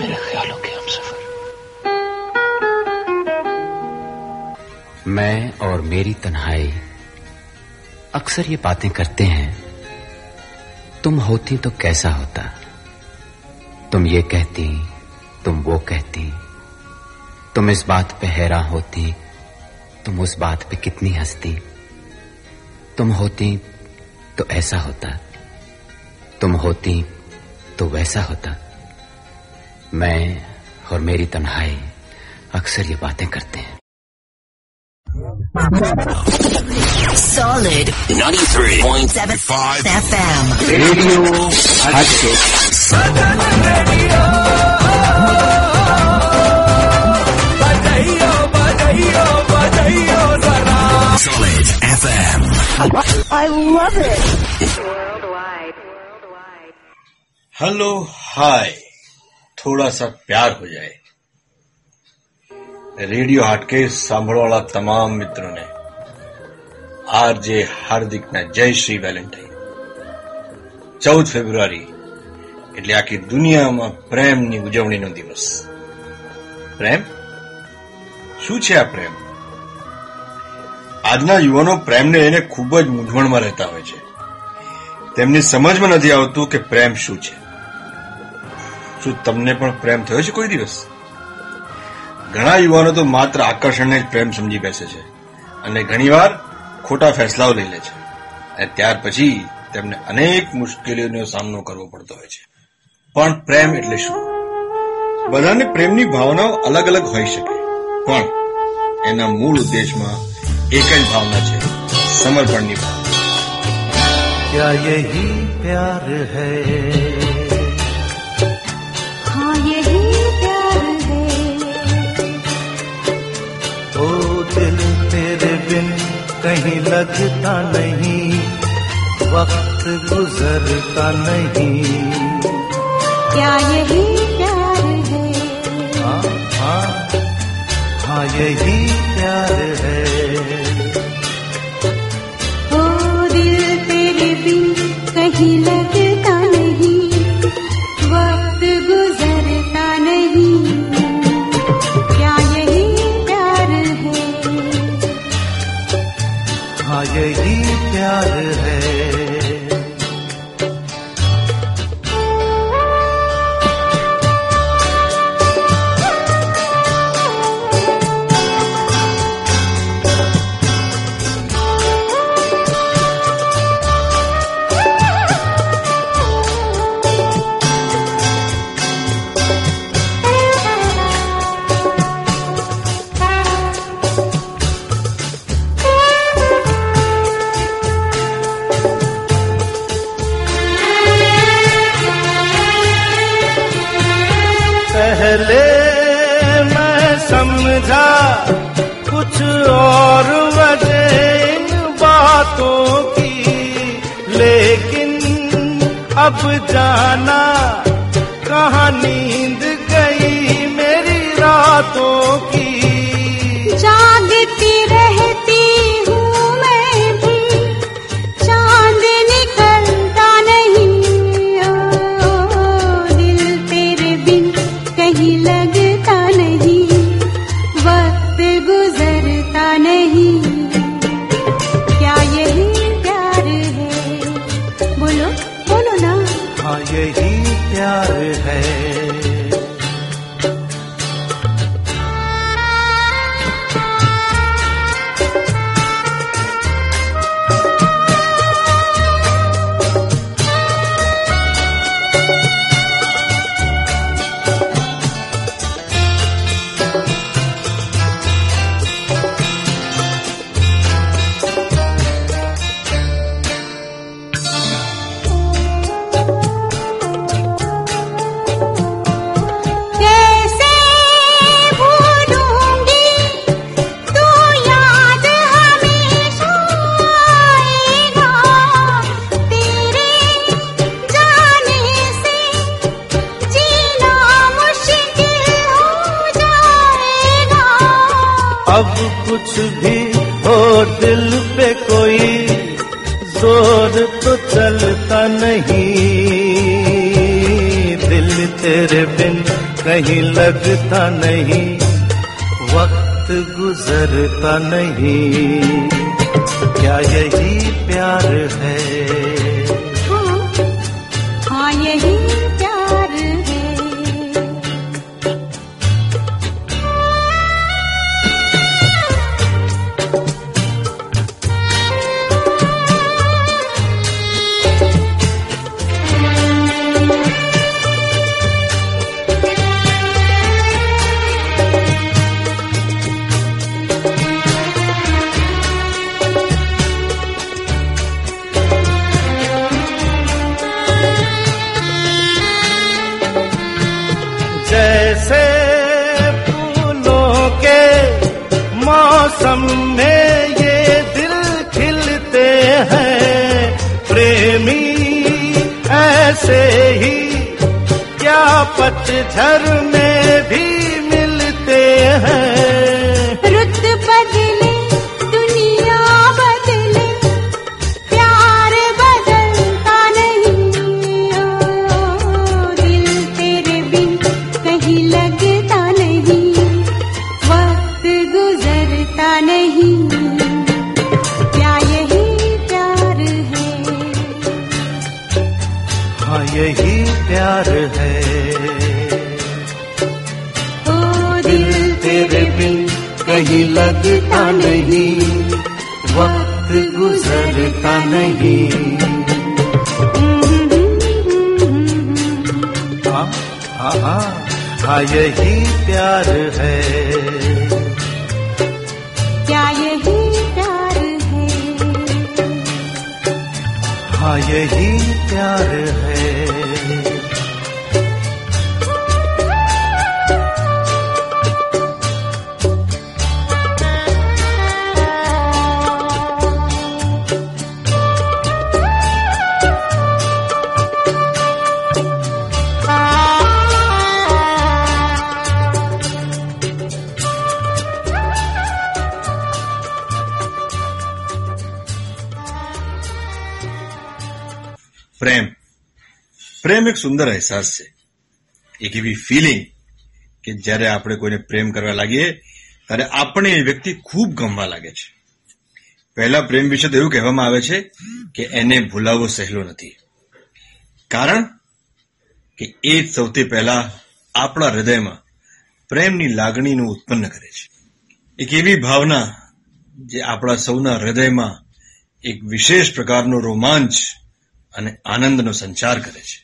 मेरे ख्यालों के हम सफ़र। मैं और मेरी तन्हाई अक्सर ये बातें करते हैं, तुम होती तो कैसा होता? तुम ये कहती, तुम वो कहती, तुम इस बात पे हैरान होती, तुम उस बात पे कितनी हंसती? तुम होती तो ऐसा होता, तुम होती तो वैसा होता। मैं और मेरी तन्हाई अक्सर ये बातें करते हैं Solid 93.75 FM. रेडियो हटके Solid FM. I love it. Hello hi થોડા સા પ્યાર હો જાય રેડિયો હાટકેશ સાંભળવાળા તમામ મિત્રોને આરજે હાર્દિકના જય શ્રી વેલેન્ટાઇન ચૌદ ફેબ્રુઆરી એટલે આખી દુનિયામાં પ્રેમની ઉજવણીનો દિવસ પ્રેમ શું છે આ પ્રેમ આજના યુવાનો પ્રેમને એને ખૂબ જ મૂંઝવણમાં રહેતા હોય છે તેમની સમજમાં નથી આવતું કે પ્રેમ શું છે શું તમને પણ પ્રેમ થયો છે કોઈ દિવસ ઘણા યુવાનો તો માત્ર આકર્ષણને જ પ્રેમ સમજી બેસે છે અને ઘણીવાર ખોટા ફેસલાઓ લઈ લે છે અને ત્યાર પછી તેમને અનેક મુશ્કેલીઓનો સામનો કરવો પડતો હોય છે પણ પ્રેમ એટલે શું બધાને પ્રેમની ભાવનાઓ અલગ અલગ હોઈ શકે પણ એના મૂળ ઉદ્દેશમાં એક જ ભાવના છે સમર્પણની ભાવના क्या यही प्यार है हाँ ओ दिल तेरे बिन कहीं लगता नहीं वक्त गुजरता नहीं क्या यही प्यार है हाँ हाँ हाँ यही प्यार है ओ दिल तेरे बिन कहीं लगता समझा कुछ और वजह इन बातों की। लेकिन अब जाना कहा नींद कुछ भी हो दिल पे कोई जोर तो चलता नहीं दिल तेरे बिन कहीं लगता नहीं वक्त गुजरता नहीं क्या यही प्यार है yeter लगता नहीं। वक्त गुजरता नहीं। हाँ हाँ हाँ हाँ यही प्यार है। क्या यही प्यार है? हाँ यही प्यार है। સુંદર અહેસાસ છે. એક એવી ફિલિંગ કે જ્યારે આપણે કોઈને પ્રેમ કરવા લાગીએ, ત્યારે આપણે એ વ્યક્તિ ખૂબ ગમવા લાગે છે. પહેલા પ્રેમ વિશે તો એવું કહેવામાં આવે છે કે એને ભૂલાવવો સહેલો નથી. કારણ કે એ જ સૌથી પહેલા આપણા હૃદયમાં પ્રેમની લાગણીનું ઉત્પન્ન કરે છે. એક એવી ભાવના જે આપણા સૌના હૃદયમાં એક વિશેષ પ્રકારનો રોમાંચ અને આનંદનો સંચાર કરે છે.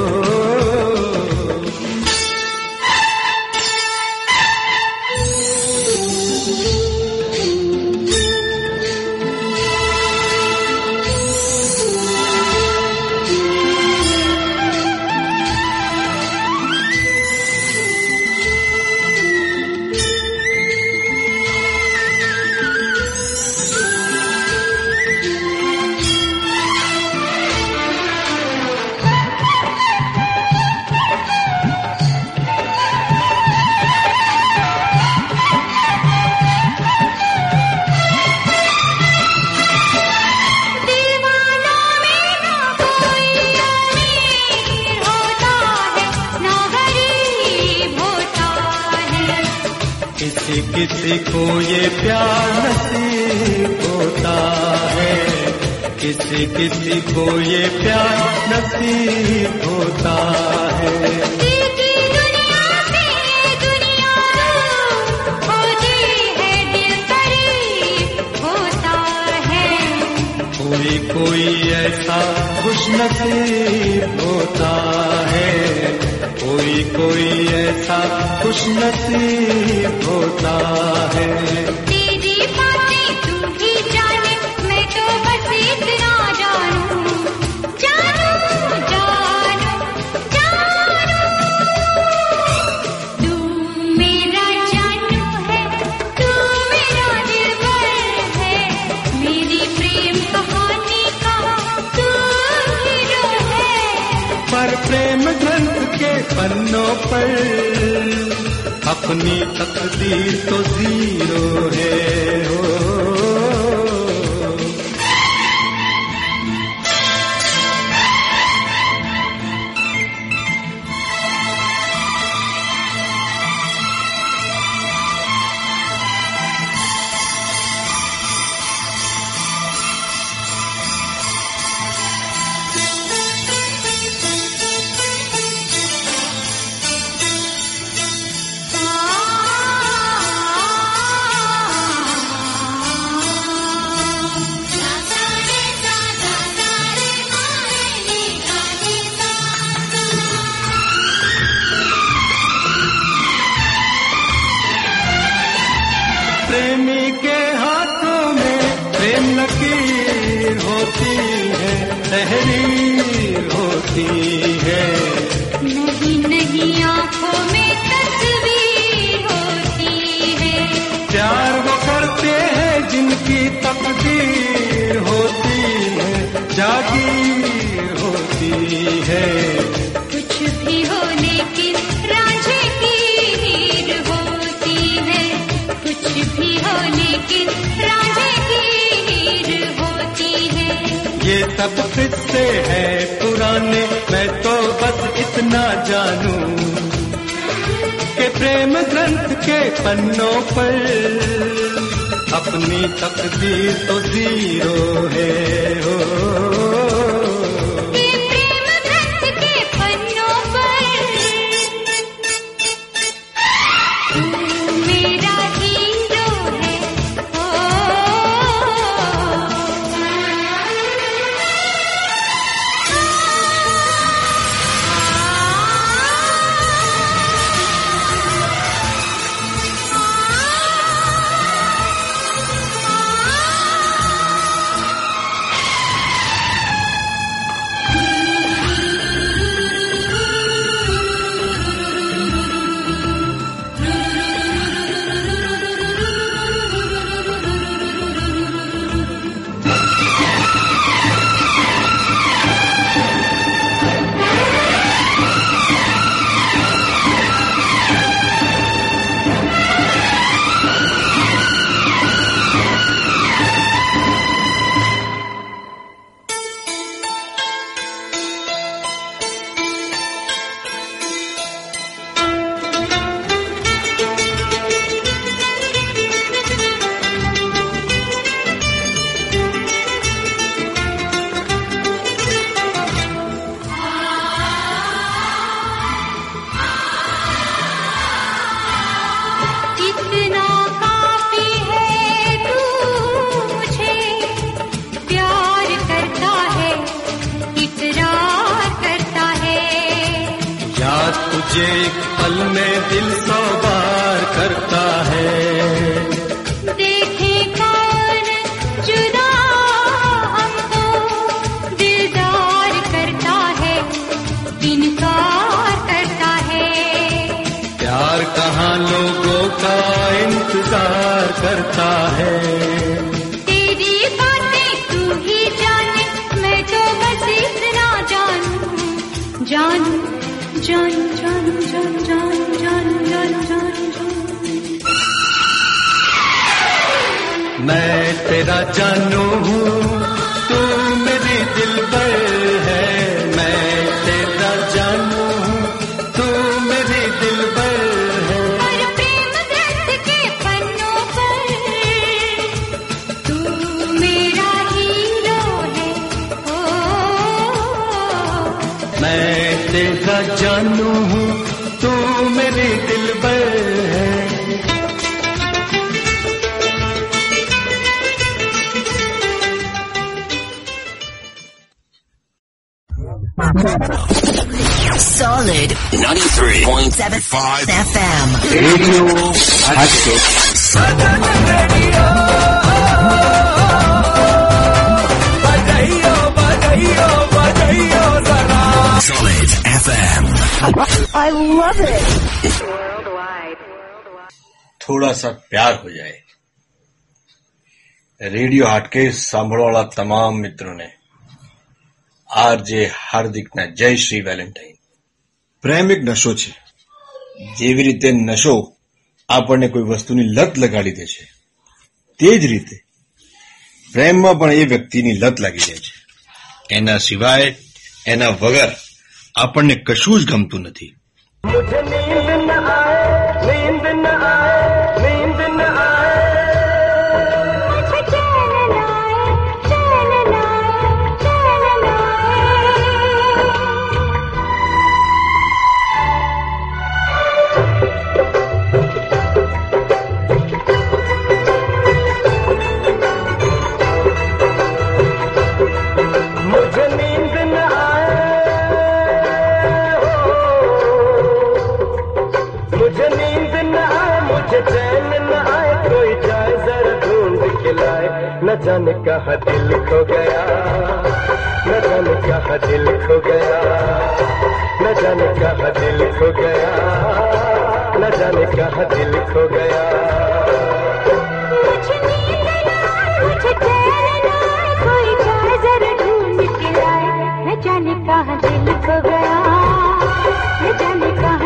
देखो ये प्यार नसीब होता है। किसी किसी को ये प्यार नसीब होता है। कोई कोई ऐसा खुश नसीब होता है। कोई कोई ऐसा खुश नसीब होता है पर अपनी तकदीर तो जीरो है हो करता है। तेरी बातें तू ही जाने मैं तो बस इतना जानू। जानू जानू जानू जानू जानू जानू जानू जानू। मैं तेरा जानू हूँ तू मेरे दिल पर जानू हूँ तू मेरी दिल है Solid 93.75 FM. Radio Hatke Solid FM. I love it. થોડા સા પ્યાર હો જાય રેડિયો હાટકે સાંભળવાળા તમામ મિત્રોને આરજે હાર્દિકના જય શ્રી વેલેન્ટાઇન પ્રેમ એક નશો છે જેવી રીતે નશો આપણને કોઈ વસ્તુની લત લગાડી દે છે તે જ રીતે પ્રેમમાં પણ એ વ્યક્તિની લત લાગી જાય છે એના સિવાય એના વગર આપણને કશું જ ગમતું નથી. कहा दिल खो गया। न जाने कहा दिल खो गया। न जाने कहा दिल खो गया। न जाने कहा दिल खो गया। जाने कहाँ दिल खो गया। जाने कहाँ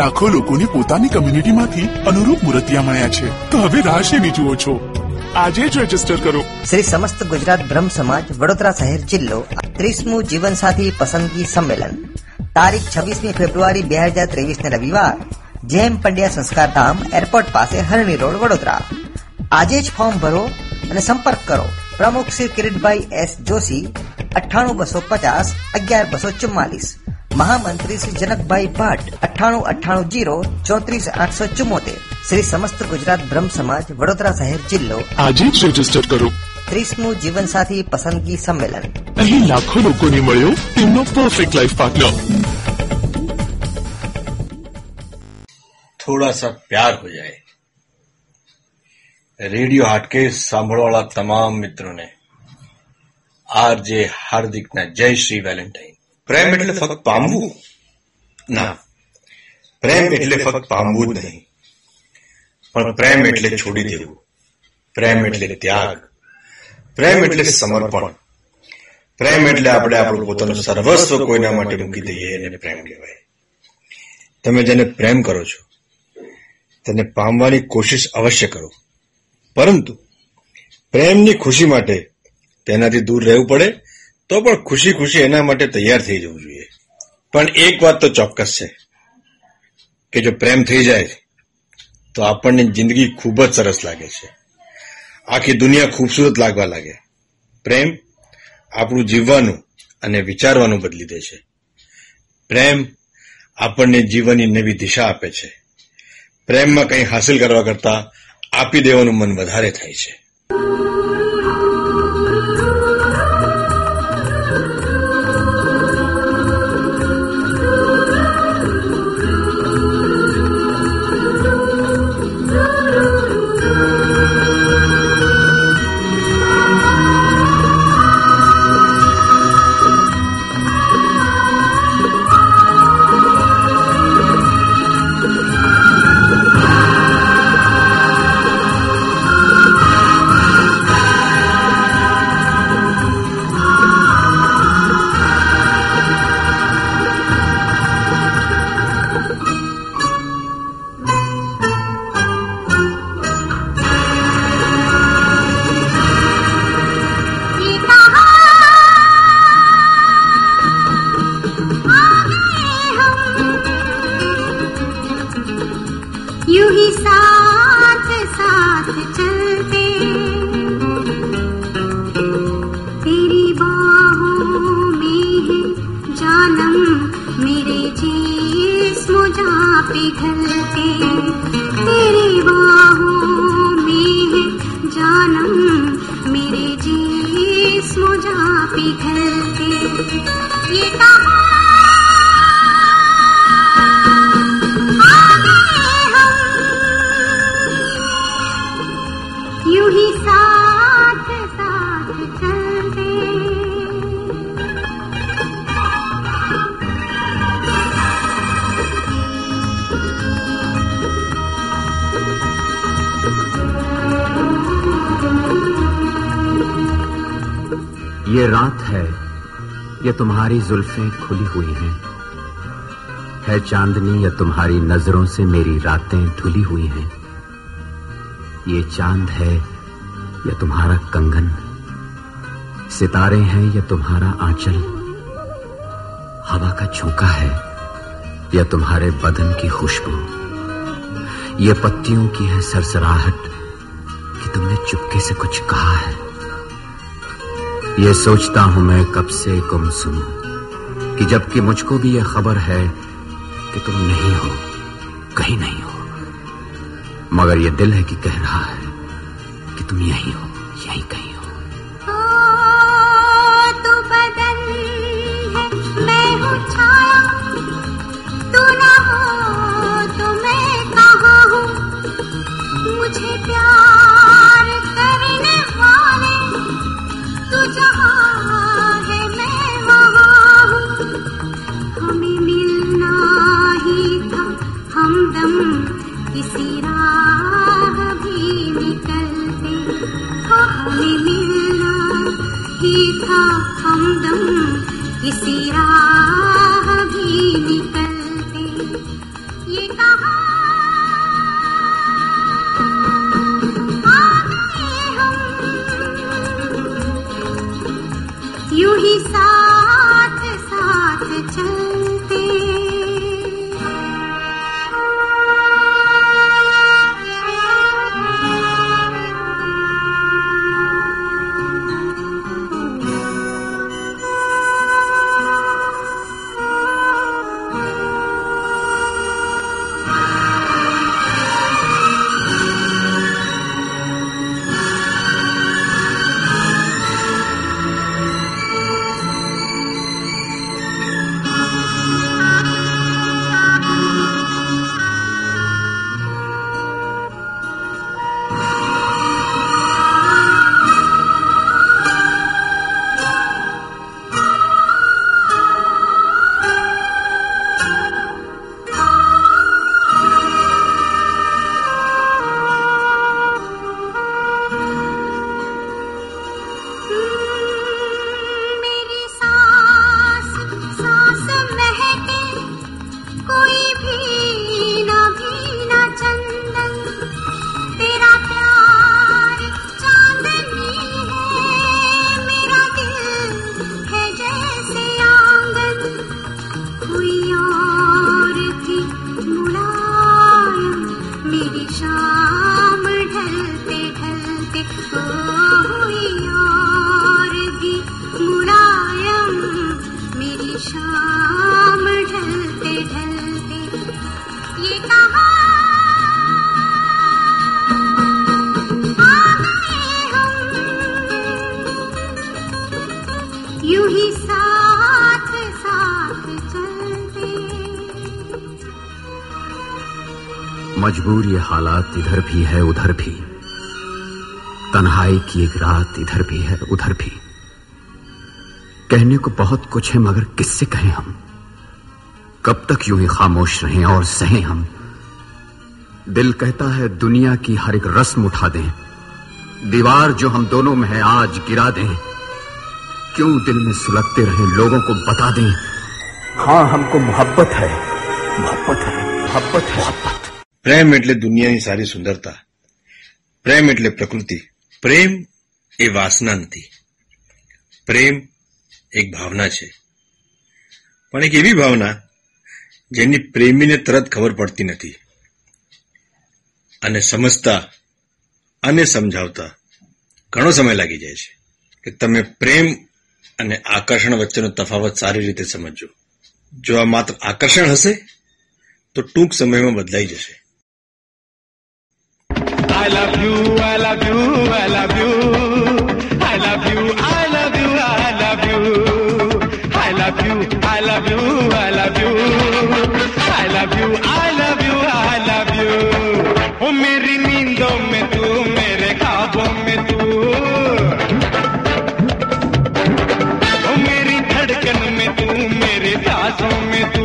લાખો લોકોની પોતાની કમ્યુનિટીમાંથી અનુરૂપ મૂર્તિયા મળ્યા છે. તો હવે રાહ જુઓ છો? આજે જ રજિસ્ટર કરો. શ્રી સમસ્ત ગુજરાત બ્રહ્મ સમાજ, વડોદરા શહેર જિલ્લો, ત્રીસમું જીવનસાથી પસંદગી સંમેલન. તારીખ છવ્વીસમી ફેબ્રુઆરી બે હજાર ત્રેવીસ ને રવિવાર જેમ પંડ્યા સંસ્કાર ધામ, એરપોર્ટ પાસે હરણી રોડ, વડોદરા. આજે જ ફોર્મ ભરો અને સંપર્ક કરો. પ્રમુખ શ્રી કિરીટભાઈ એસ જોશી, અઠ્ઠાણું બસો પચાસ, અગિયાર બસો ચુમ્માલીસ. મહામંત્રી શ્રી જનકભાઈ ભટ્ટ અઠ્ઠાણું અઠ્ઠાણું જીરો ચોત્રીસ આઠસો ચુમ્મોતેર શ્રી સમસ્ત ગુજરાત બ્રહ્મ સમાજ વડોદરા શહેર જિલ્લો. આજે જ રજિસ્ટર કરો. ત્રીસમું જીવનસાથી પસંદગી સંમેલન. અહીં લાખો લોકોને મળ્યો તેમનો પરફેક્ટ લાઈફ પાર્ટનર થોડા સા પ્યાર હો જાય. રેડિયો હાટકેશ સાંભળવાળા તમામ મિત્રોને આરજે હાર્દિકના જય શ્રી વેલેન્ટાઈન પ્રેમ એટલે ફક્ત પામવું? ના. પ્રેમ એટલે ફક્ત પામવું જ નહીં. પણ પ્રેમ એટલે છોડી દેવું. પ્રેમ એટલે ત્યાગ. પ્રેમ એટલે સમર્પણ. પ્રેમ એટલે આપણે આપણું પોતાનું સર્વસ્વ કોઈના માટે મૂકી દઈએ એને પ્રેમ કહેવાય. તમે જેને પ્રેમ કરો છો તેને પામવાની કોશિશ અવશ્ય કરો. પરંતુ પ્રેમની ખુશી માટે તેનાથી દૂર રહેવું પડે તો પણ ખુશી ખુશી એના માટે તૈયાર થઈ જવું જોઈએ. પણ એક વાત તો ચોક્કસ છે. કે જો પ્રેમ થઈ જાય, તો આપણને જિંદગી ખૂબ જ સરસ લાગે છે. આખી દુનિયા ખૂબસૂરત લાગવા લાગે. પ્રેમ આપણું જીવવાનું અને વિચારવાનું બદલી દે છે. પ્રેમ આપણને જીવનની નવી દિશા આપે છે. પ્રેમમાં કંઈ હાંસિલ કરવા કરતા આપી દેવાનું મન વધારે થાય છે. तुम्हारी जुल्फें खुली हुई हैं। है चांदनी या तुम्हारी नज़रों से मेरी रातें धुली हुई हैं। ये चाँद है या तुम्हारा कंगन? सितारे हैं या तुम्हारा आंचल? हवा का झोंका है या तुम्हारे बदन की खुशबू? ये पत्तियों की है सरसराहट कि तुमने चुपके से कुछ कहा है। ये सोचता हूँ मैं कब से गुम सुन, कि जबकि मुझको भी यह खबर है कि तुम नहीं हो, कहीं नहीं हो। मगर यह दिल है कि कह रहा है कि तुम यही हो, यहीं कहीं ही था हमदम किसी राह मजबूर ये हालात इधर भी है, उधर भी। तन्हाई की एक रात इधर भी है, उधर भी। कहने को बहुत कुछ है, मगर किससे कहें हम? कब तक यूँ ही खामोश रहें और सहें हम? दिल कहता है, दुनिया की हर एक रस्म उठा दें। दीवार जो हम दोनों में है, आज गिरा दें। क्यों दिल में सुलगते रहें, लोगों को बता दें? हाँ हमको मोहब्बत है। मोहब्बत है मोहब्बत है। मोहब्बत પ્રેમ એટલે દુનિયાની સારી સુંદરતા. પ્રેમ એટલે પ્રકૃતિ. પ્રેમ એ વાસના નથી. પ્રેમ એક ભાવના છે. પણ એક એવી ભાવના જેની પ્રેમીને તરત ખબર પડતી નથી. અને સમજતા અને સમજાવતા ઘણો સમય લાગી જાય છે. કે તમે પ્રેમ અને આકર્ષણ વચ્ચેનો તફાવત સારી રીતે સમજો જો આ માત્ર આકર્ષણ હશે, તો ટૂંક સમયમાં બદલાઈ જશે. Love you, I love you, I love you. I love you, I love you, I love you. I love you, I love you, I love you. I love you, I love you, I love you. ओ मेरी नींदों में तू मेरे ख्वाबों में तू ओ मेरी धड़कन में तू मेरे सांसों में तू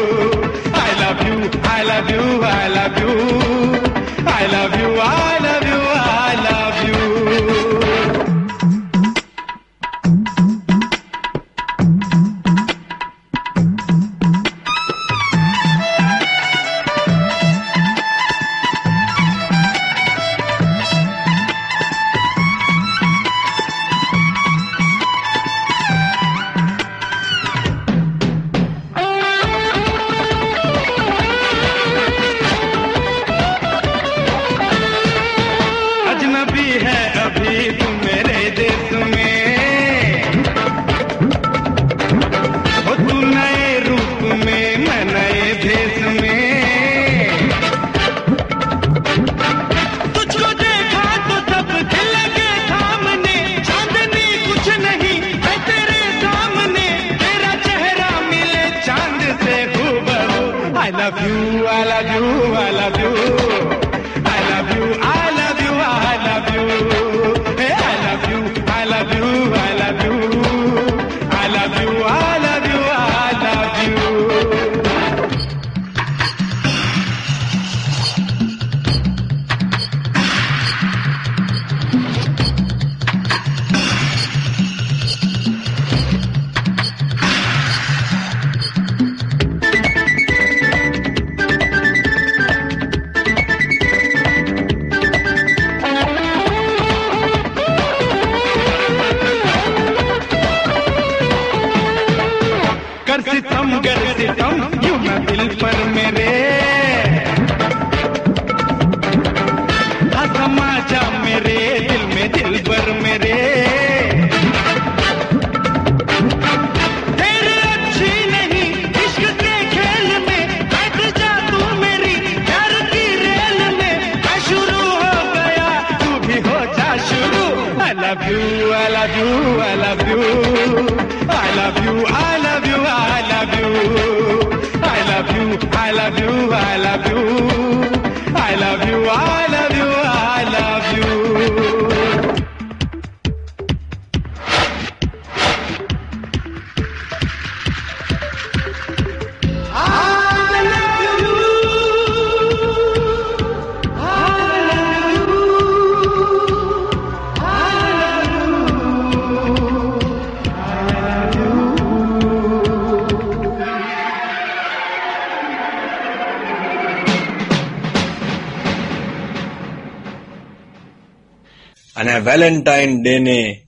Valentine day ને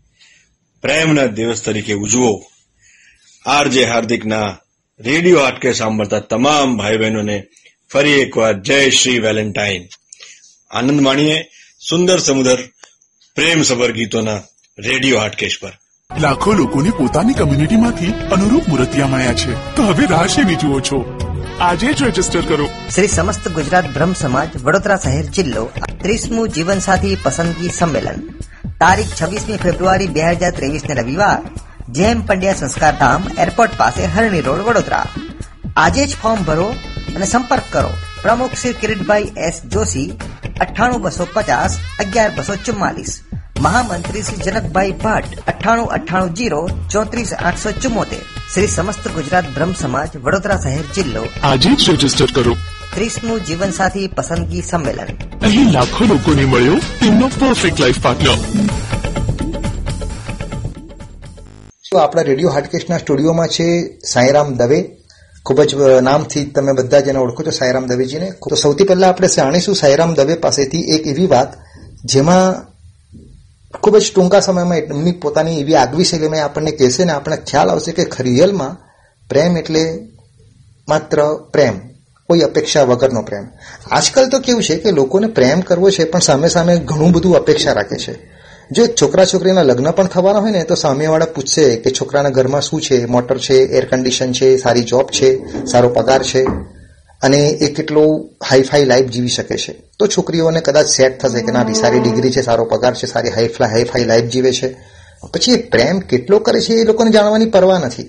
પ્રેમના દિવસ તરીકે ઉજવો. આરજે હાર્દિકના રેડિયો આટકે સાંભળતા તમામ ભાઈ બહેનોને ફરી એકવાર જય શ્રી વેલેન્ટાઇન. આનંદ માણીએ સુંદર સમુદર પ્રેમ સબર ગીતોના રેડિયો હાટકેશ પર. લાખો લોકોની પોતાની કમ્યુનિટીમાંથી અનુરૂપ મૂર્તિયા માયા છે. તો હવે રાહ શેની જુઓ છો? આજે જ રજિસ્ટર કરો. શ્રી સમસ્ત ગુજરાત બ્રહ્મ સમાજ વડોદરા શહેર જિલ્લો ત્રીસમું જીવનસાથી પસંદગી સંમેલન. તારીખ છવ્વીસમી ફેબ્રુઆરી બે હજાર ત્રેવીસ ને રવિવાર જેમ પંડ્યા સંસ્કાર ધામ એરપોર્ટ પાસે હરણી રોડ, વડોદરા. આજે જ ફોર્મ ભરો અને સંપર્ક કરો. પ્રમુખ શ્રી કિરીટભાઈ એસ જોશી, અઠ્ઠાણું બસો પચાસ, અગિયાર બસો ચુમ્માલીસ. મહામંત્રી શ્રી જનકભાઈ ભટ્ટ, અઠ્ઠાણું અઠ્ઠાણું જીરો ચોત્રીસ આઠસો ચુમ્મોતેર. શ્રી સમસ્ત ગુજરાત બ્રહ્મ સમાજ, વડોદરા શહેર જિલ્લો. આજે જ રજિસ્ટર કરો. ત્રીસમું જીવનસાથી પસંદગી સંમેલન. અહીં લાખો લોકોને મળ્યો તેમનો પરફેક્ટ લાઈફ પાર્ટનર તો આપણા રેડિયો હાટકેશના સ્ટુડિયોમાં છે સાંઈરામ દવે? ખૂબ જ નામથી તમે બધા જેને ઓળખો છો સાંઈરામ દવેજીને. તો સૌથી પહેલા આપણે જાણીશું સાંઈરામ દવે પાસેથી એક એવી વાત જેમાં ખૂબ જ ટૂંકા સમયમાં એમની પોતાની એવી આગવી શૈલીમાં આપણને કહેશે ને આપણને ખ્યાલ આવશે કે ખરિયલમાં પ્રેમ એટલે માત્ર પ્રેમ. કોઈ અપેક્ષા વગરનો પ્રેમ. આજકાલ તો કેવું છે કે લોકોને પ્રેમ કરવો છે, પણ સામે સામે ઘણું બધું અપેક્ષા રાખે છે. જો છોકરા છોકરીના લગ્ન પણ થવાના હોય ને, તો સામેવાળા પૂછશે કે છોકરાના ઘરમાં શું છે? મોટર છે એર કન્ડિશન છે, સારી જોબ છે, સારો પગાર છે. અને એ કેટલો હાઈફાઈ લાઈફ જીવી શકે છે. તો છોકરીઓને કદાચ સેટ થશે કે ના સારી ડિગ્રી છે, સારો પગાર છે, સારી હાઈફાઈ હાઈફાઈ લાઈફ જીવે છે. પછી એ પ્રેમ કેટલો કરે છે એ લોકોને જાણવાની પરવા નથી.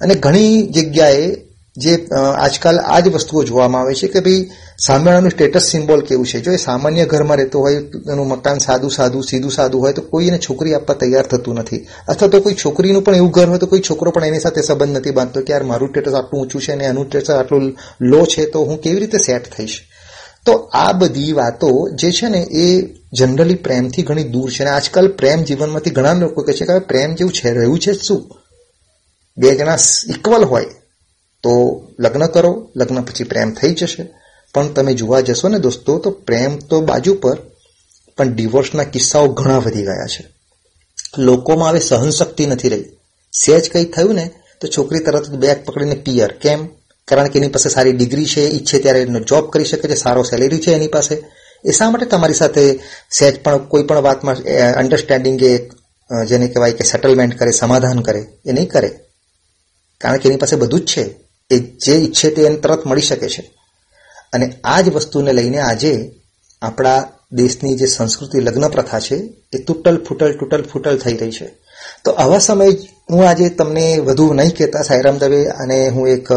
અને ઘણી જગ્યાએ જે આજકાલ આ જ વસ્તુઓ જોવામાં આવે છે કે ભાઈ સામેવાળાનું સ્ટેટસ સિમ્બોલ કેવું છે? જો એ સામાન્ય ઘરમાં રહેતો હોય, એનું મકાન સાદું સાદું, સીધું સાદું હોય, તો કોઈ એને છોકરી આપવા તૈયાર થતું નથી. અથવા તો કોઈ છોકરીનું પણ એવું ઘર હોય, તો કોઈ છોકરો પણ એની સાથે સંબંધ નથી બાંધતો કે, યાર, મારું સ્ટેટસ આટલું ઊંચું છે અને એનું સ્ટેટસ આટલું લો છે, તો હું કેવી રીતે સેટ થઈશ? તો આ બધી વાતો જે છે ને, એ જનરલી પ્રેમથી ઘણી દૂર છે. અને આજકાલ પ્રેમ જીવનમાંથી ઘણા લોકો કહે છે કે પ્રેમ જેવું છે, રહ્યું છે શું? બે જણા ઇક્વલ હોય. તો લગ્ન કરો, લગ્ન પછી પ્રેમ થઈ જશે. પણ તમે જોવા જશો ને દોસ્તો, તો પ્રેમ તો બાજુ પર, પણ ડિવોર્સના કિસ્સાઓ ઘણા વધી ગયા છે. લોકોમાં હવે સહનશક્તિ નથી રહી. સેજ કંઈ થયું ને, તો છોકરી તરત બેગ પકડીને પિયર. કેમ? કારણ કે એની પાસે સારી ડિગ્રી છે, ઈચ્છે ત્યારે એનો જોબ કરી શકે છે, સારો સેલેરી છે એની પાસે. એ શા માટે તમારી સાથે સેજ પણ કોઈ પણ વાતમાં અન્ડરસ્ટેન્ડિંગ કે જેને કહેવાય કે સેટલમેન્ટ કરે, સમાધાન કરે, એ નહીં કરે? કારણ કે એની પાસે બધું જ છે. એ જે ઈચ્છે તે એને તરત મળી શકે છે. અને આ જ વસ્તુને લઈને આજે આપણા દેશની જે સંસ્કૃતિ લગ્ન પ્રથા છે, એ તૂટલ ફૂટલ તૂટલ ફૂટલ થઈ રહી છે. તો આવા સમય હું આજે તમને વધુ નહીં કહેતા સાયરામ દવે અને હું એક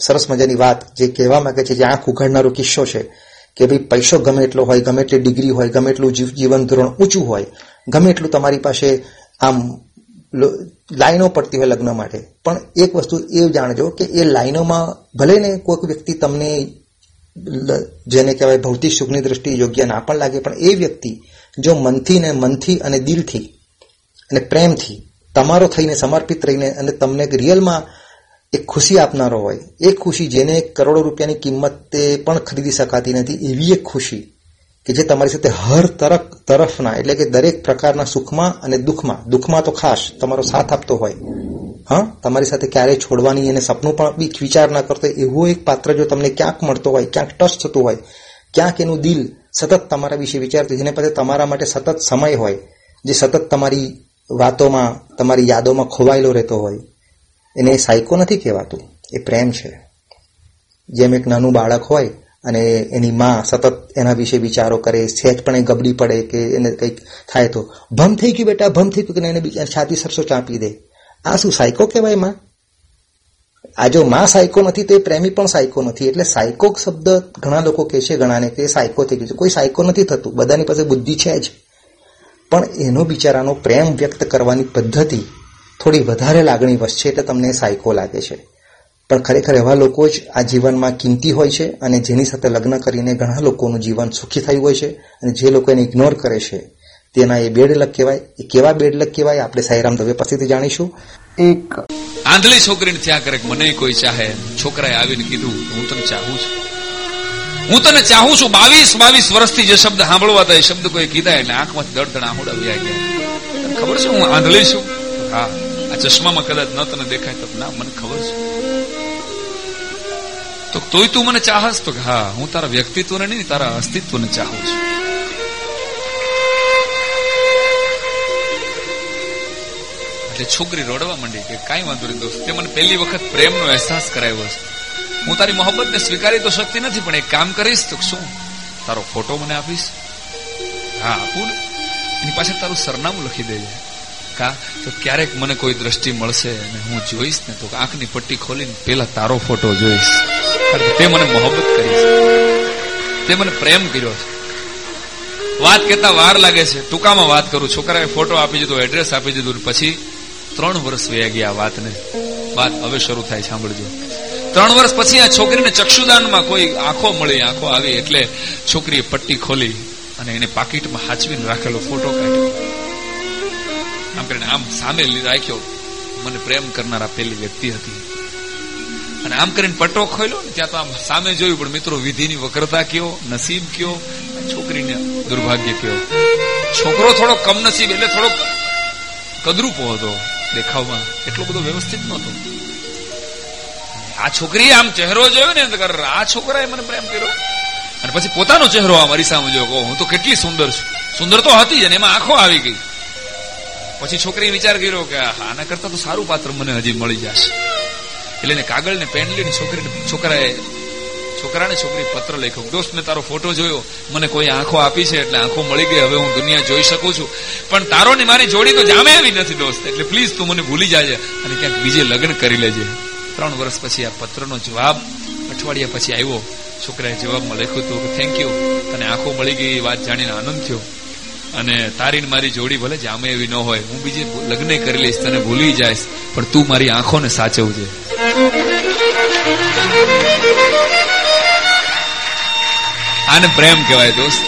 સરસ મજાની વાત જે કહેવા માંગે છે, જે આંખ ઉઘાડનારો કિસ્સો છે, કે ભાઈ પૈસો ગમે એટલો હોય, ગમે એટલી ડિગ્રી હોય, ગમે એટલું જીવ- જીવન ધોરણ ઊંચું હોય, ગમે એટલું તમારી પાસે આમ લાઈનો પડતી હોય લગ્ન માટે. પણ એક વસ્તુ એ જાણજો કે એ લાઈનોમાં ભલે ને કોઈક વ્યક્તિ તમને જેને કહેવાય ભૌતિક સુખની દ્રષ્ટિ યોગ્ય ના પણ લાગે, પણ એ વ્યક્તિ જો મનથી ને મનથી અને દિલથી અને પ્રેમથી તમારો થઈને સમર્પિત રહીને અને તમને રિયલમાં એક ખુશી આપનારો હોય, એ ખુશી જેને કરોડો રૂપિયાની કિંમતે પણ ખરીદી શકાતી નથી, એવી એક ખુશી કે જે તમારી સાથે હર તરફ, તરફના, એટલે કે દરેક પ્રકારના સુખમાં અને દુઃખમાં દુઃખમાં તો ખાસ તમારો સાથ આપતો હોય. હા, તમારી સાથે ક્યારેય છોડવાની એને સપનું પણ બી વિચાર ના કરતો એવો એક પાત્ર જો તમને ક્યાંક મળતો હોય, ક્યાંક ટચ થતું હોય, ક્યાંક એનું દિલ સતત તમારા વિશે વિચારતું જેને પાસે તમારા માટે સતત સમય હોય, જે સતત તમારી વાતોમાં, તમારી યાદોમાં ખોવાયેલો રહેતો હોય, એને સાયકો નથી કહેવાતું. એ પ્રેમ છે. જેમ એક નાનું બાળક હોય અને એની માં સતત એના વિશે વિચારો કરે સહેજ પણ એ ગબડી પડે કે એને કંઈક થાય તો. ભમ થઈ ગયું બેટા, ભમ થઈ ગયું કે એને બીજા છાતી સરસો ચાંપી દે. આ શું સાયકો કહેવાયમાં? આ જો માં સાયકો નથી તો એ પ્રેમી પણ સાયકો નથી. એટલે સાયકો શબ્દ ઘણા લોકો કહે છે ઘણાને કે સાયકો થઈ ગયું છે. કોઈ સાયકો નથી થતું. બધાની પાસે બુદ્ધિ છે જ. પણ એનો બિચારાનો પ્રેમ વ્યક્ત કરવાની પદ્ધતિ થોડી વધારે લાગણી વશ છે એટલે તમને સાયકો લાગે છે. પણ ખરેખર એવા લોકો જ આ જીવનમાં કિંમતી હોય છે અને જેની સાથે લગ્ન કરીને ઘણા લોકોનું જીવન સુખી થયું હોય છે અને જે લોકો એને ઇગ્નોર કરે છે, તેના એ બેડલક કહેવાય. એ કેવા બેડલક કહેવાય આપણે સાઈરામ દવે પછીથી જાણીશું. એક આંધળી છોકરીને ત્યાં કરે મને કોઈ ચાહે. છોકરાએ આવીને કીધું, હું તને ચાહું છું. હું તને ચાહું છું? બાવીસ બાવીસ વર્ષથી જે શબ્દ સાંભળવા હતા, એ શબ્દ કોઈ કીધા એટલે આંખમાં દડ આંખોડા વ્યા ગયા. ખબર છે હું આંધળી છું? હા. આ ચશ્મામાં કદાચ ન તને દેખાય તો ના, મને ખબર છે. તો તોય તું મને ચાહસ તો હા, હું તારા વ્યક્તિત્વને નહીં, તારા અસ્તિત્વને ચાહું છું. છોકરી રડવા માંડી કે કાંઈ વાંધો નહીં દોસ્ત, તે મને પહેલી વખત પ્રેમનો અહેસાસ કરાવ્યો છે. હું તારી મોહબ્બતને સ્વીકારી તો શકતી નથી, પણ એક કામ કરીશ તો શું? તારો ફોટો મને આપીશ? હા, આપું એની પાછળ તારું સરનામું લખી દેજે. કા? તો ક્યારેક મને કોઈ દ્રષ્ટિ મળશે અને હું જોઈશ ને તો આંખની પટ્ટી ખોલીને પેલા તારો ફોટો જોઈશ. તે મને મોહબ્બત કરી છે. તે મને પ્રેમ કર્યો છે. વાત કેતા વાર લાગે છે. ટૂંકામાં વાત કરું. છોકરાએ ફોટો આપી દીધો એડ્રેસ આપી દીધું પછી ત્રણ વર્ષ વયા ગયા વાતને. વાત હવે શરૂ થાય, સાંભળજો. ત્રણ વર્ષ પછી આ છોકરીને ચક્ષુદાનમાં કોઈ આંખો મળી. આંખો આવી એટલે છોકરીએ પટ્ટી ખોલી અને એને પાકીટમાં હાચવીને રાખેલો ફોટો કાઢ્યો. આમ કરીને આમ સામે રાખ્યો. મને પ્રેમ કરનારા પેલી વ્યક્તિ હતી. અને આમ કરીને પટ્ટો ખોલ્યો ને ત્યાં તો આમ સામે જોયું, પણ મિત્રો વિધિની વક્રતા કયો, નસીબ કયો છોકરીને દુર્ભાગ્ય કયો. છોકરો થોડો કમનસીબ એટલે થોડો કદરૂપો હતો દેખાવમાં, એટલો બધો વ્યવસ્થિત નહોતો. આ છોકરીએ આમ ચહેરો જોયો ને આ છોકરાએ મને પ્રેમ કર્યો. અને પછી પોતાનો ચહેરો આ મારી સામે જોયો હું તો કેટલી સુંદર છું. સુંદર તો હતી જ, અને એમાં આંખો આવી ગઈ. પછી છોકરીએ વિચાર કર્યો કે આના કરતા તો સારું પાત્ર મને હજી મળી જશે. એટલે એને કાગળ ને પેન લઈને છોકરી છોકરાએ છોકરાને છોકરી પત્ર લખ્યો. દોસ્ત ને તારો ફોટો જોયો. મને કોઈ આંખો આપી છે એટલે આંખો મળી ગઈ. હવે હું દુનિયા જોઈ શકું છું. પણ તારો ને મારી જોડી તો જામે આવી નથી દોસ્ત. એટલે પ્લીઝ તું મને ભૂલી જાજે અને ક્યાંક બીજે લગ્ન કરી લેજે. ત્રણ વર્ષ પછી આ પત્રનો જવાબ અઠવાડિયા પછી આવ્યો. છોકરાએ જવાબમાં લખ્યું હતું કે થેન્ક યુ તને આંખો મળી ગઈ, એ વાત જાણીને આનંદ થયો. અને તારી મારી જોડી ભલે જામે એવી ન હોય, હું બીજે લગ્ન કરી લઈશ, તને ભૂલી જઈશ, પણ તું મારી આંખોને સાચવજે. આને પ્રેમ કહેવાય દોસ્ત.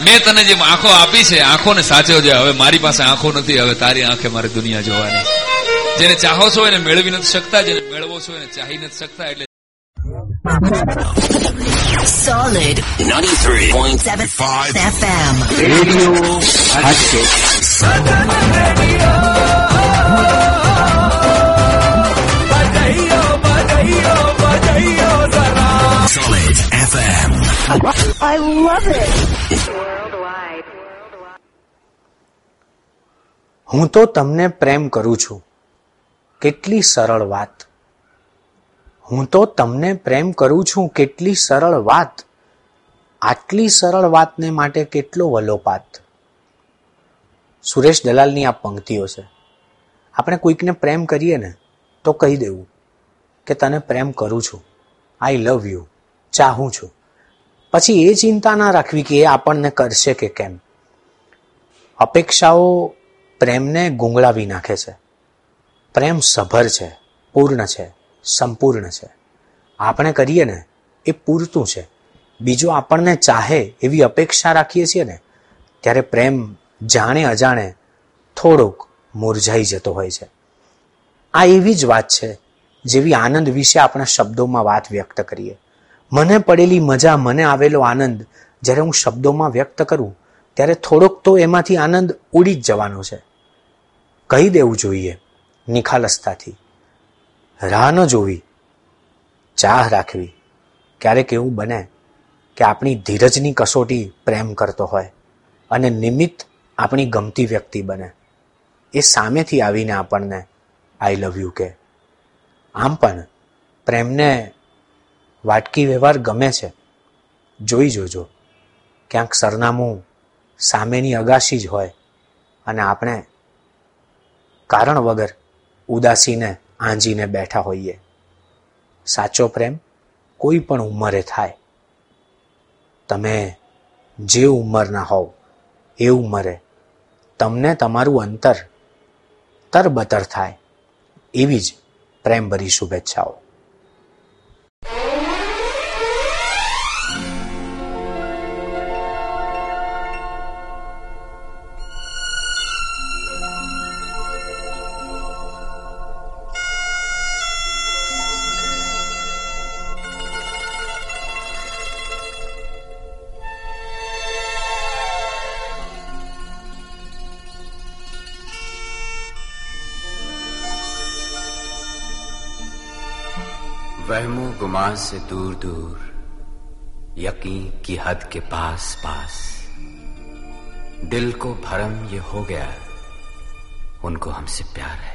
મેં તને જે આંખો આપી છે, આંખોને સાચવજે. હવે મારી પાસે આંખો નથી, હવે તારી આંખે મારે દુનિયા જોવાની. જેને ચાહો છો એને મેળવી નથી શકતા, જેને મેળવો છો એને ચાહી નથી શકતા, એટલે Solid 93.75 FM. રેડિયો હાટકેશ Solid FM. I love it. હું તો તમને પ્રેમ કરું છું કેટલી સરળ વાત હું તો તમને પ્રેમ કરું છું કેટલી સરળ વાત. આટલી સરળ વાતને માટે કેટલો વલોપાત. સુરેશ દલાલની આ પંક્તિઓ છે. આપણે કોઈકને પ્રેમ કરીએ ને, તો કહી દેવું કે તને પ્રેમ કરું છું. આઈ લવ યુ ચાહું છું. પછી એ ચિંતા ના રાખવી કે એ આપણને કરશે કે કેમ. અપેક્ષાઓ પ્રેમને ગુંગળાવી નાખે છે. પ્રેમ સભર છે, પૂર્ણ છે. સંપૂર્ણ છે. આપણે કરીએ ને, એ પૂરતું છે. બીજો આપણને ચાહે એવી અપેક્ષા રાખીએ છીએ ને, ત્યારે પ્રેમ જાણે અજાણે થોડોક મુરઝાઈ જતો હોય છે. આ એવી જ વાત છે, જેવી આનંદ વિશે આપણા શબ્દોમાં વાત વ્યક્ત કરીએ. મને પડેલી મજા, મને આવેલો આનંદ, જ્યારે હું શબ્દોમાં વ્યક્ત કરું, ત્યારે થોડોક તો એમાંથી આનંદ ઉડી જ જવાનો છે. કહી દેવું જોઈએ નિખાલસતાથી. રાહ ન જોવી, ચાહ રાખવી, ક્યારેક એવું બને કે આપણી ધીરજની કસોટી પ્રેમ કરતો હોય અને નિમિત્ત આપણી ગમતી વ્યક્તિ બને. એ સામેથી આવીને આપણને આઈ લવ યુ કે આમ પણ પ્રેમને વાટકી વ્યવહાર ગમે છે. જોઈ જોજો, ક્યાંક સરનામું સામેની અગાશી જ હોય અને આપણે કારણ વગર ઉદાસીને આંજીને બેઠા હોઈએ. સાચો પ્રેમ કોઈ પણ ઉંમરે થાય. તમે જે ઉંમરના હોવ, એ ઉંમરે તમને તમારું અંતર તરબતર થાય. એવી જ પ્રેમભરી શુભેચ્છાઓ. गुमान से दूर दूर यकीन की हद के पास पास दिल को भरम ये हो गया, उनको हमसे प्यार है।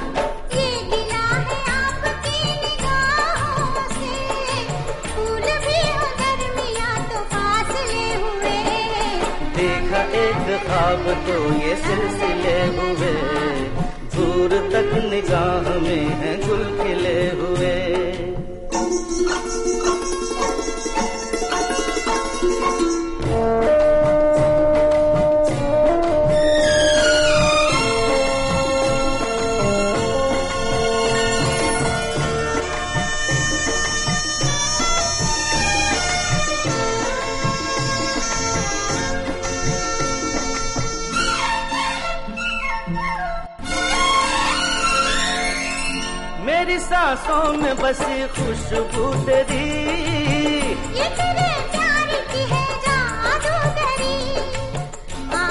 एक ख्वाब तो ये सिलसिले हुए दूर तक निगाह में है गुल खिले हुए मेरी सांसों में बसी खुशबू तेरी। ये तेरे प्यार की है जादूगरी आ,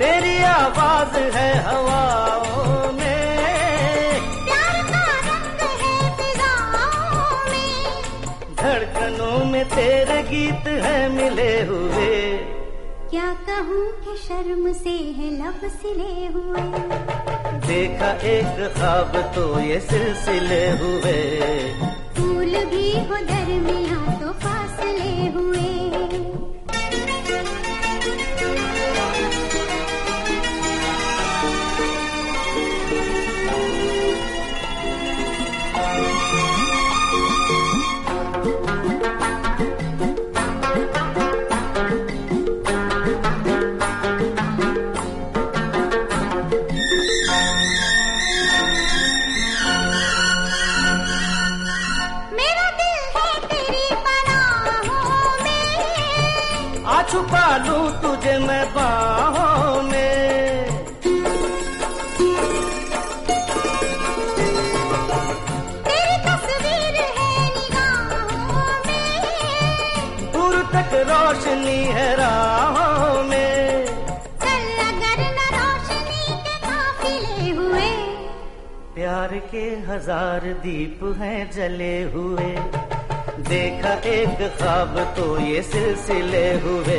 तेरी आवाज़ है हवाओं में। प्यार का रंग है फिजाओं में। धड़कनों में तेरे गीत है मिले हुए। क्या कहूँ कि शर्म से है लब सिले हुए। देखा एक ख्वाब तो ये सिलसिले हुए फूल भी हो दरमिया में बाहों में। तेरी दूर तक रोशनी है राहों में। चल अगर न रोशनी के काफिले हुए। प्यार के हज़ार दीप हैं जले हुए। देखा एक ख्वाब तो ये सिलसिले हुए।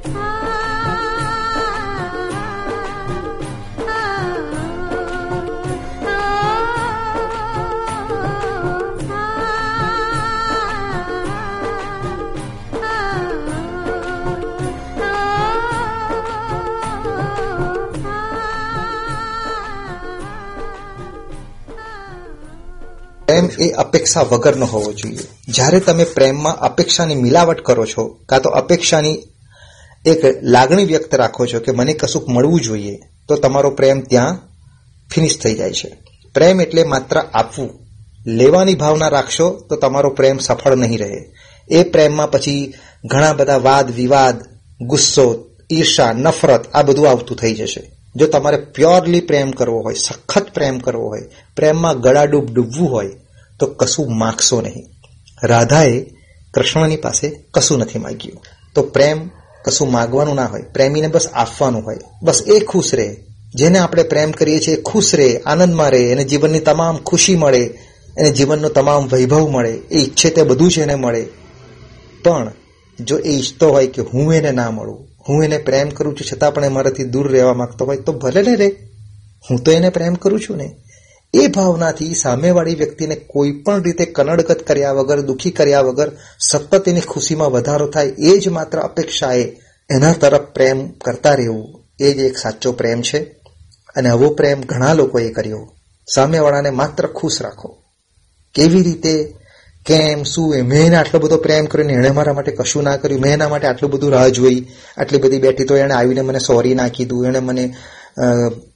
એ અપેક્ષા વગરનો હોવો જોઈએ. જ્યારે તમે પ્રેમમાં અપેક્ષાની મિલાવટ કરો છો, કાં તો અપેક્ષાની એક લાગણી વ્યક્ત રાખો છો કે મને કશુંક મળવું જોઈએ, તો તમારો પ્રેમ ત્યાં ફિનિશ થઈ જાય છે. પ્રેમ એટલે માત્ર આપવું. લેવાની ભાવના રાખશો, તો તમારો પ્રેમ સફળ નહીં રહે. એ પ્રેમમાં પછી ઘણા બધા વાદ, વિવાદ, ગુસ્સો, ઈર્ષા, નફરત, આ બધું આવતું થઈ જશે. જો તમારે પ્યોરલી પ્રેમ કરવો હોય, સખત પ્રેમ કરવો હોય, પ્રેમમાં ગળાડૂબ ડૂબવું હોય તો કશું માગશો નહીં. રાધાએ કૃષ્ણની પાસે કશું નથી માગ્યું. તો પ્રેમ કશું માગવાનું ના હોય. પ્રેમીને બસ આપવાનું હોય. બસ એ ખુશ રહે. જેને આપણે પ્રેમ કરીએ છીએ ખુશ રહે, આનંદમાં રહે, એને જીવનની તમામ ખુશી મળે, એને જીવનનો તમામ વૈભવ મળે, એ ઈચ્છે તે બધું જ એને મળે. પણ જો એ ઈચ્છતો હોય કે હું એને ના મળું, હું એને પ્રેમ કરું છું છતાં પણ એ મારાથી દૂર રહેવા માંગતો હોય તો ભલે ને રે. હું તો એને પ્રેમ કરું છું ને. એ ભાવનાથી સામેવાળી વ્યક્તિને કોઈ પણ રીતે કનડગત કર્યા વગર, દુઃખી કર્યા વગર, સતત એની ખુશીમાં વધારો થાય, એ જ માત્ર અપેક્ષાએ એના તરફ પ્રેમ કરતા રહેવું. એ જ એક સાચો પ્રેમ છે. અને આવો પ્રેમ ઘણા લોકોએ કર્યો. સામેવાળાને માત્ર ખુશ રાખો. કેવી રીતે, કેમ, શું, એ મેં એને આટલો બધો પ્રેમ કર્યો ને એણે મારા માટે કશું ના કર્યું? મેં એના માટે આટલું બધું રાહ જોઈ, આટલી બધી બેઠી તો એણે આવીને મને સોરી ના કીધું. એણે મને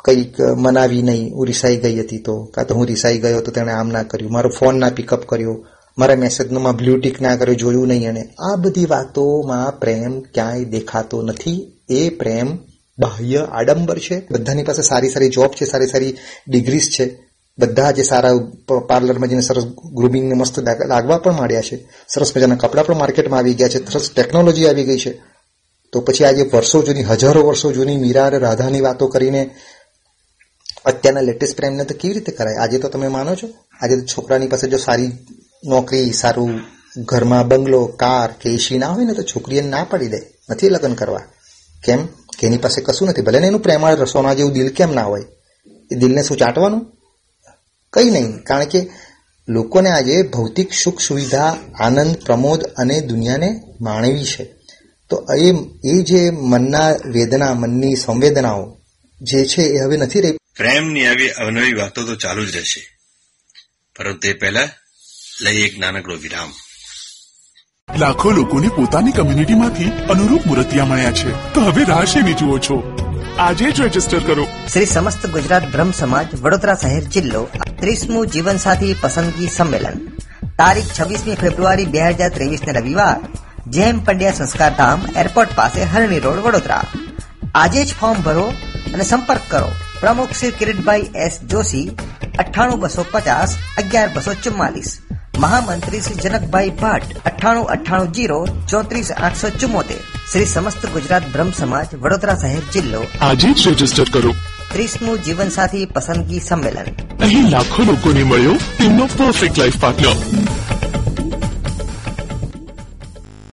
કંઈક મનાવી નહીં, હું રિસાઈ ગઈ હતી તો. કાં તો હું રિસાઈ ગયો તો તેણે આમ ના કર્યું. મારો ફોન ના પિકઅપ કર્યો. મારા મેસેજમાં બ્લુ ટીક ના કર્યો, જોયું નહીં એણે. આ બધી વાતોમાં પ્રેમ ક્યાંય દેખાતો નથી. એ પ્રેમ બાહ્ય આડંબર છે. બધાની પાસે સારી સારી જોબ છે, સારી સારી ડિગ્રીઝ છે. બધા જે સારા પાર્લરમાં જઈને સરસ ગ્રુમિંગને મસ્ત લાગવા પણ માંડ્યા છે. સરસ મજાના કપડાં પણ માર્કેટમાં આવી ગયા છે. સરસ ટેકનોલોજી આવી ગઈ છે. તો પછી આજે વર્ષો જૂની, હજારો વર્ષો જૂની મીરા અને રાધાની વાતો કરીને અત્યારના લેટેસ્ટ પ્રેમને તો કેવી રીતે કરાય? આજે તો તમે માનો છો? આજે તો છોકરાની પાસે જો સારી નોકરી, સારું ઘરમાં બંગલો, કાર કે એસી ના હોય ને તો છોકરીને ના પાડી દે. નથી લગ્ન કરવા. કેમ? કે એની પાસે કશું નથી. ભલે ને એનું પ્રેમાળ રસોના જેવું દિલ કેમ ના હોય. એ દિલને શું ચાટવાનું? કંઈ નહીં. કારણ કે લોકોને આજે ભૌતિક સુખ સુવિધા, આનંદ, પ્રમોદ અને દુનિયાને માણવી છે. તો એ એ જે મનના વેદના મનની સંવેદનાઓ જે છે એ હવે નથી રહી. પ્રેમની આવી અવનવી વાતો તો ચાલુ જ રહેશે. પરંતુ તે પહેલા લઈ એક નાનકડો વિરામ. લાખો લોકોને પોતાની કમ્યુનિટીમાંથી અનુરૂપ મૂર્તિયા મળ્યા છે. તો હવે રાહ શેની જુઓ છો? આજે જ રજિસ્ટર કરો. શ્રી સમસ્ત ગુજરાત બ્રહ્મ સમાજ વડોદરા શહેર જિલ્લો ત્રીસમું જીવનસાથી પસંદગી સંમેલન. તારીખ છવ્વીસમી ફેબ્રુઆરી બે હજાર ત્રેવીસ ને રવિવાર જેમ પંડ્યા સંસ્કાર ધામ એરપોર્ટ પાસે હરણી રોડ વડોદરા. આજે જ ફોર્મ ભરો અને સંપર્ક કરો. પ્રમુખ શ્રી કિરીટભાઈ એસ જોશી અઠ્ઠાણું બસો પચાસ અગિયાર બસો ચુમ્માલીસ. મહામંત્રી શ્રી જનકભાઈ ભટ્ટ અઠ્ઠાણું અઠ્ઠાણું જીરો ચોત્રીસ આઠસો ચુમ્મોતેર. શ્રી સમસ્ત ગુજરાત બ્રહ્મ સમાજ વડોદરા શહેર જિલ્લો. આજે જ રજિસ્ટર કરો. ત્રીસમું જીવનસાથી પસંદગી સંમેલન. અહીં લાખો લોકોને મળ્યો તેમનો પરફેક્ટ લાઈફ પાર્ટનર